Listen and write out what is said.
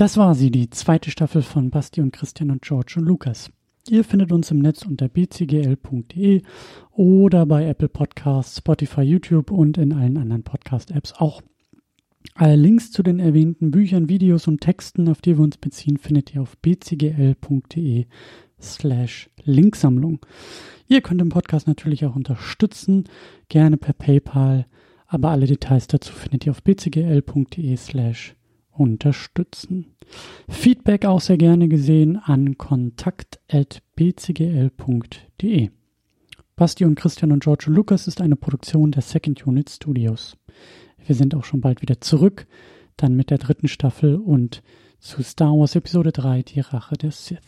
Das war sie, die zweite Staffel von Basti und Christian und George und Lukas. Ihr findet uns im Netz unter bcgl.de oder bei Apple Podcasts, Spotify, YouTube und in allen anderen Podcast-Apps auch. Alle Links zu den erwähnten Büchern, Videos und Texten, auf die wir uns beziehen, findet ihr auf bcgl.de slash Linksammlung. Ihr könnt den Podcast natürlich auch unterstützen, gerne per PayPal, aber alle Details dazu findet ihr auf bcgl.de slash unterstützen. Feedback auch sehr gerne gesehen an kontakt.bcgl.de. Basti und Christian und George und Lukas ist eine Produktion der Second Unit Studios. Wir sind auch schon bald wieder zurück, dann mit der dritten Staffel und zu Star Wars Episode 3, die Rache der Sith.